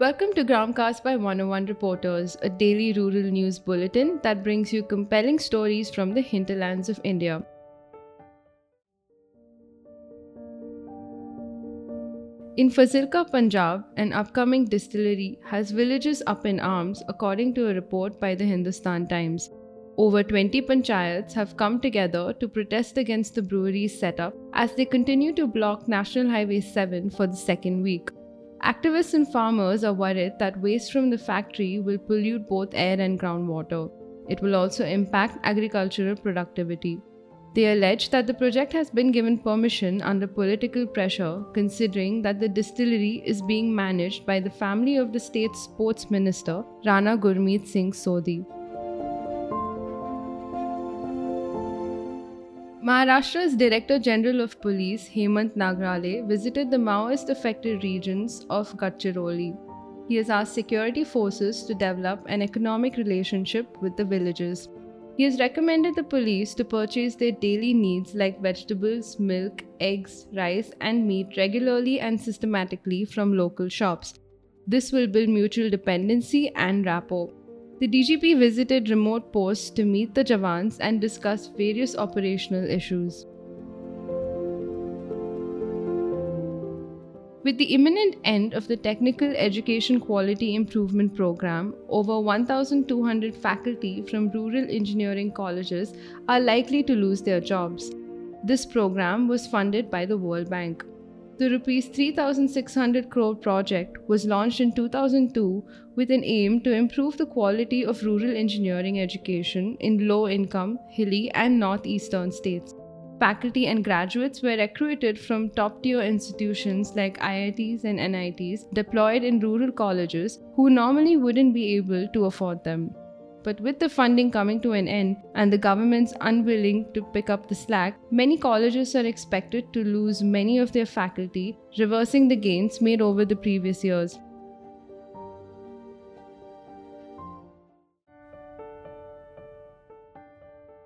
Welcome to Gramcast by 101 Reporters, a daily rural news bulletin that brings you compelling stories from the hinterlands of India. In Fazilka, Punjab, an upcoming distillery has villages up in arms, according to a report by the Hindustan Times. Over 20 panchayats have come together to protest against the brewery's setup as they continue to block National Highway 7 for the second week. Activists and farmers are worried that waste from the factory will pollute both air and groundwater. It will also impact agricultural productivity. They allege that the project has been given permission under political pressure, considering that the distillery is being managed by the family of the state's sports minister, Rana Gurmeet Singh Sodhi. Maharashtra's Director General of Police, Hemant Nagrale, visited the Maoist affected regions of Gadchiroli. He has asked security forces to develop an economic relationship with the villages. He has recommended the police to purchase their daily needs like vegetables, milk, eggs, rice, and meat regularly and systematically from local shops. This will build mutual dependency and rapport. The DGP visited remote posts to meet the Jawans and discuss various operational issues. With the imminent end of the Technical Education Quality Improvement Program, over 1,200 faculty from rural engineering colleges are likely to lose their jobs. This program was funded by the World Bank. The rupees 3600 crore project was launched in 2002 with an aim to improve the quality of rural engineering education in low income, hilly, and northeastern states. Faculty and graduates were recruited from top tier institutions like IITs and NITs deployed in rural colleges who normally wouldn't be able to afford them. But with the funding coming to an end and the government's unwilling to pick up the slack, many colleges are expected to lose many of their faculty, reversing the gains made over the previous years.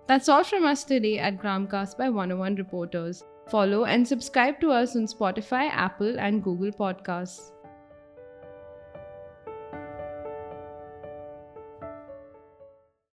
That's all from us today at Gramcast by 101 Reporters. Follow and subscribe to us on Spotify, Apple, and Google Podcasts.